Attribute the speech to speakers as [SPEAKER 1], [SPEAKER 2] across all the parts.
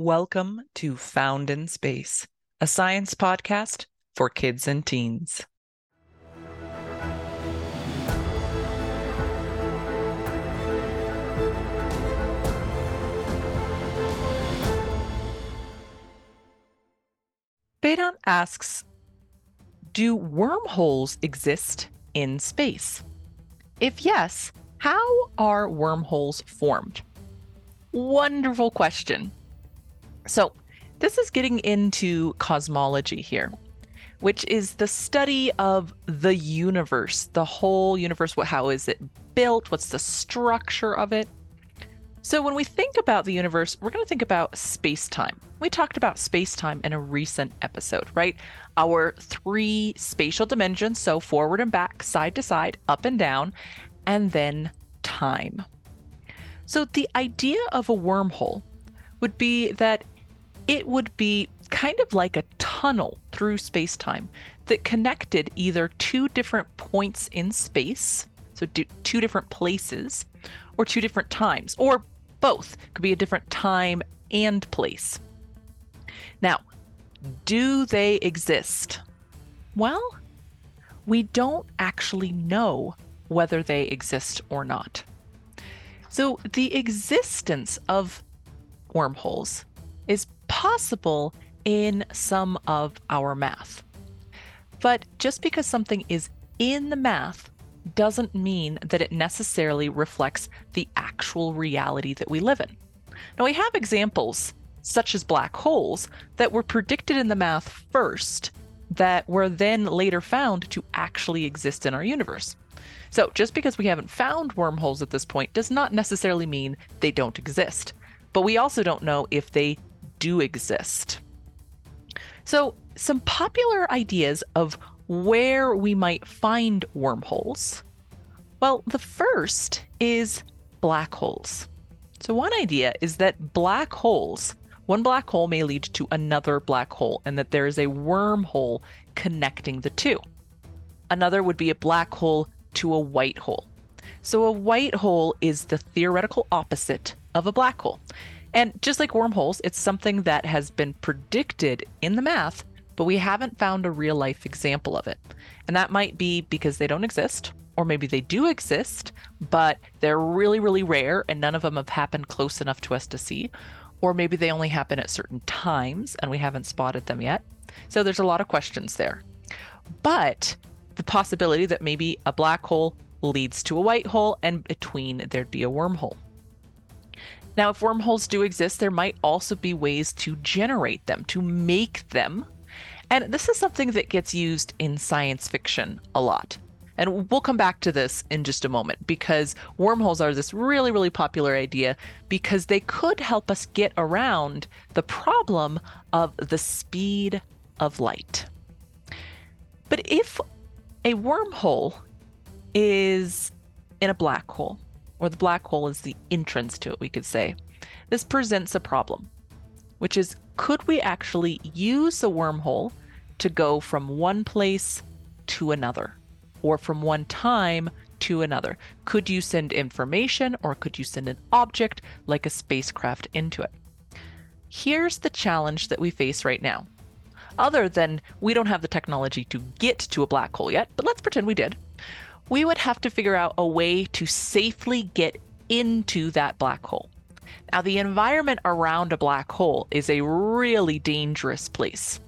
[SPEAKER 1] Welcome to Found in Space, a science podcast for kids and teens. Vedant asks Do wormholes exist in space? If yes, how are wormholes formed? Wonderful question. So, this is getting into cosmology here, which is the study of the universe, the whole universe. What, how is it built? What's the structure of it? So, when we think about the universe, we're going to think about space time. We talked about space time in a recent episode, right? Our three spatial dimensions, so forward and back, side to side, up and down, and then time. So, the idea of a wormhole would be that it would be kind of like a tunnel through space time that connected either two different points in space, so two different places, or two different times, or both. Could be a different time and place. Now, do they exist? Well, we don't actually know whether they exist or not. So, the existence of wormholes is possible in some of our math. But just because something is in the math doesn't mean that it necessarily reflects the actual reality that we live in. Now, we have examples, such as black holes, that were predicted in the math first, that were then later found to actually exist in our universe. So, just because we haven't found wormholes at this point does not necessarily mean they don't exist. But we also don't know if they do exist. So, some popular ideas of where we might find wormholes. Well, the first is black holes. So, one idea is that black holes, one black hole may lead to another black hole, and that there is a wormhole connecting the two. Another would be a black hole to a white hole. So, a white hole is the theoretical opposite of a black hole. And just like wormholes, it's something that has been predicted in the math, but we haven't found a real life example of it. And that might be because they don't exist, or maybe they do exist, but they're really, really rare and none of them have happened close enough to us to see. Or maybe they only happen at certain times and we haven't spotted them yet. So there's a lot of questions there. But the possibility that maybe a black hole leads to a white hole and between there'd be a wormhole. Now, if wormholes do exist, there might also be ways to generate them, to make them. And this is something that gets used in science fiction a lot. And we'll come back to this in just a moment because wormholes are this really, really popular idea because they could help us get around the problem of the speed of light. But if a wormhole is in a black hole, or the black hole is the entrance to it, we could say, this presents a problem, which is could we actually use a wormhole to go from one place to another, or from one time to another? Could you send information, or could you send an object like a spacecraft into it? Here's the challenge that we face right now. Other than we don't have the technology to get to a black hole yet, but let's pretend we did we would have to figure out a way to safely get into that black hole. Now, the environment around a black hole is a really dangerous place.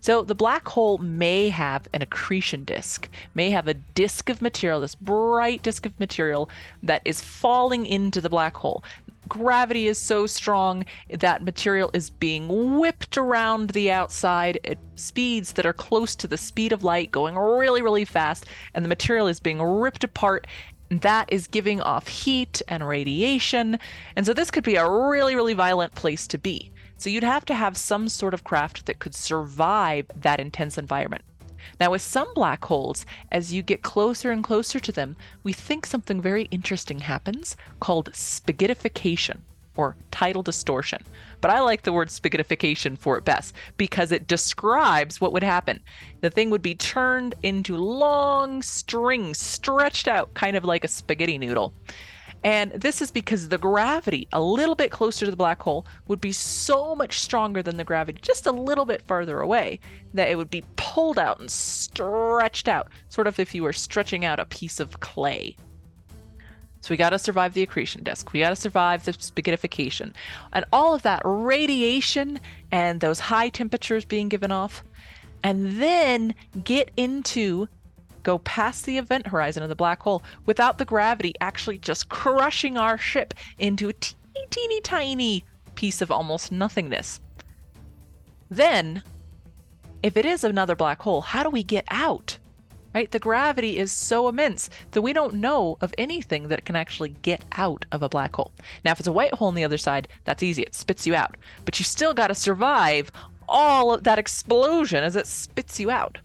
[SPEAKER 1] So, the black hole may have an accretion disk, may have a disk of material, this bright disk of material that is falling into the black hole gravity is so strong that material is being whipped around the outside at speeds that are close to the speed of light, going really, really fast, and the material is being ripped apart. That is giving off heat and radiation. And so this could be a really, really violent place to be. So you'd have to have some sort of craft that could survive that intense environment. Now, with some black holes, as you get closer and closer to them, we think something very interesting happens called spaghettification or tidal distortion. But I like the word spaghettification for it best because it describes what would happen. The thing would be turned into long strings stretched out, kind of like a spaghetti noodle. And this is because the gravity a little bit closer to the black hole would be so much stronger than the gravity just a little bit further away that it would be pulled out and stretched out, sort of if you were stretching out a piece of clay. So we got to survive the accretion disk. We got to survive the spaghettification. And all of that radiation and those high temperatures being given off. And then get into go past the event horizon of the black hole without the gravity actually just crushing our ship into a teeny, teeny, tiny piece of almost nothingness. Then, if it is another black hole, how do we get out? Right? The gravity is so immense that we don't know of anything that can actually get out of a black hole. Now, if it's a white hole on the other side, that's easy. It spits you out. But you still got to survive all of that explosion as it spits you out.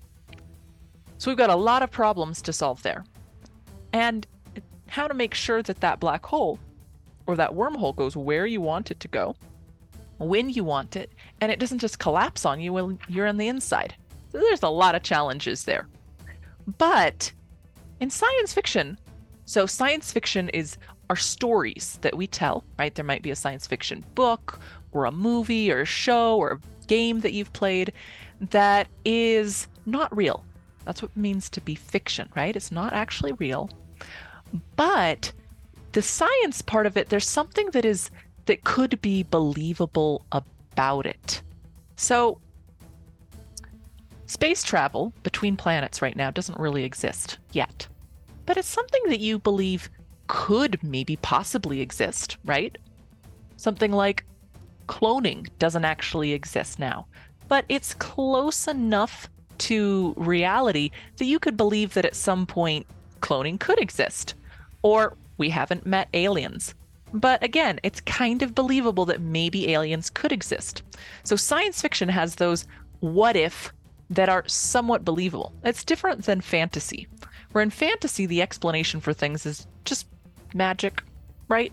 [SPEAKER 1] So we've got a lot of problems to solve there. And how to make sure that that black hole or that wormhole goes where you want it to go, when you want it, and it doesn't just collapse on you when you're on the inside. So there's a lot of challenges there. But in science fiction, so science fiction is our stories that we tell, right? There might be a science fiction book or a movie or a show or a game that you've played that is not real. That's what it means to be fiction, right? It's not actually real. But the science part of it, there's something that is that could be believable about it. So space travel between planets right now doesn't really exist yet. But it's something that you believe could maybe possibly exist, right? Something like cloning doesn't actually exist now, but it's close enough to reality that you could believe that at some point cloning could exist. Or we haven't met aliens. But again, it's kind of believable that maybe aliens could exist. So science fiction has those what if that are somewhat believable. It's different than fantasy, where in fantasy, the explanation for things is just magic, right?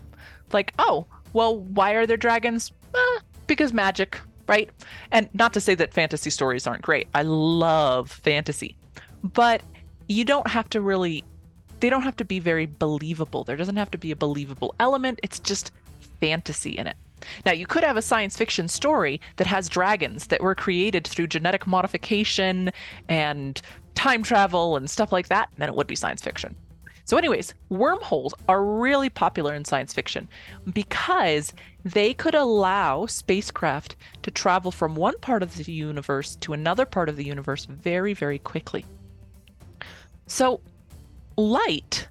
[SPEAKER 1] Like, oh, well, why are there dragons? Eh, because magic right? And not to say that fantasy stories aren't great. I love fantasy. But you don't have to really they don't have to be very believable. There doesn't have to be a believable element. It's just fantasy in it. Now, you could have a science fiction story that has dragons that were created through genetic modification and time travel and stuff like that, and then it would be science fiction. So, anyways, wormholes are really popular in science fiction because they could allow spacecraft to travel from one part of the universe to another part of the universe very, very quickly. So, light,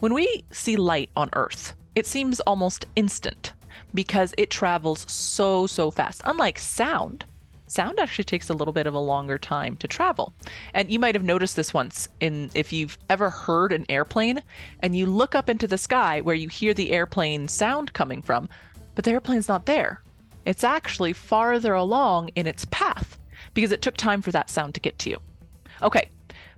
[SPEAKER 1] when we see light on Earth, it seems almost instant because it travels so, so fast. Unlike sound, sound actually takes a little bit of a longer time to travel. And you might have noticed this once in if you've ever heard an airplane and you look up into the sky where you hear the airplane sound coming from, but the airplane's not there. It's actually farther along in its path because it took time for that sound to get to you. Okay,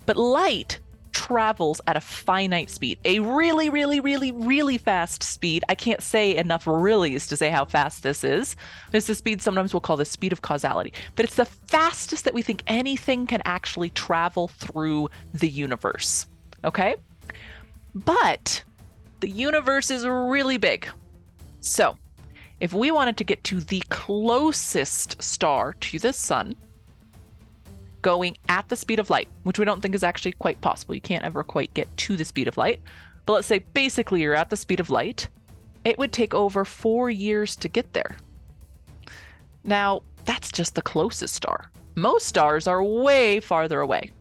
[SPEAKER 1] but light travels at a finite speed, a really, really, really, really fast speed. I can't say enough reallys to say how fast this is. This is speed, sometimes we'll call the speed of causality, but it's the fastest that we think anything can actually travel through the universe. Okay? But the universe is really big. So, if we wanted to get to the closest star to the sun, going at the speed of light, which we don't think is actually quite possible. You can't ever quite get to the speed of light. But let's say basically you're at the speed of light. It would take over four years to get there. Now, that's just the closest star. Most stars are way farther away.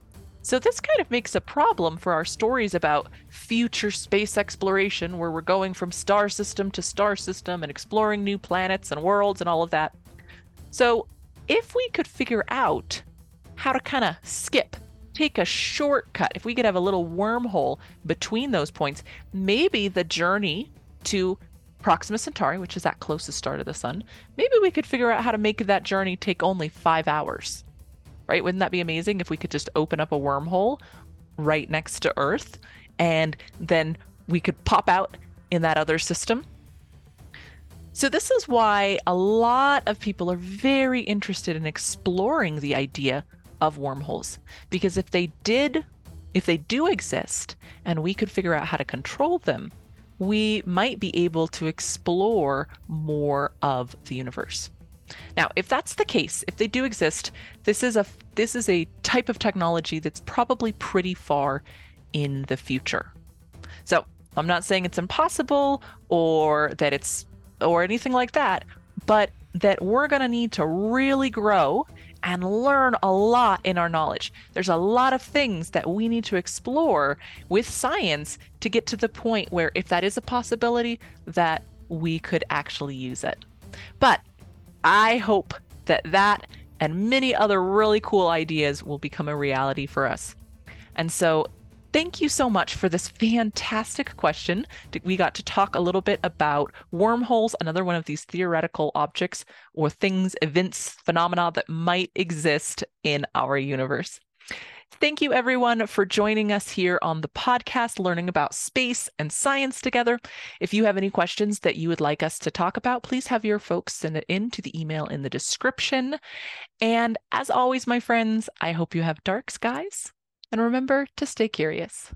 [SPEAKER 1] So, this kind of makes a problem for our stories about future space exploration, where we're going from star system to star system and exploring new planets and worlds and all of that. So, if we could figure out how to kind of skip, take a shortcut. If we could have a little wormhole between those points, maybe the journey to Proxima Centauri, which is that closest star to the sun, maybe we could figure out how to make that journey take only five hours. Right? Wouldn't that be amazing if we could just open up a wormhole right next to Earth and then we could pop out in that other system? So, this is why a lot of people are very interested in exploring the idea of wormholes because if they did if they do exist and we could figure out how to control them we might be able to explore more of the universe. Now, if that's the case, if they do exist, this is a this is a type of technology that's probably pretty far in the future. So, I'm not saying it's impossible or that it's or anything like that, but that we're going to need to really grow and learn a lot in our knowledge. There's a lot of things that we need to explore with science to get to the point where, if that is a possibility, that we could actually use it. But I hope that that and many other really cool ideas will become a reality for us. And so thank you so much for this fantastic question. We got to talk a little bit about wormholes, another one of these theoretical objects or things, events, phenomena that might exist in our universe. Thank you, everyone, for joining us here on the podcast, learning about space and science together. If you have any questions that you would like us to talk about, please have your folks send it in to the email in the description. And as always, my friends, I hope you have dark skies and remember to stay curious.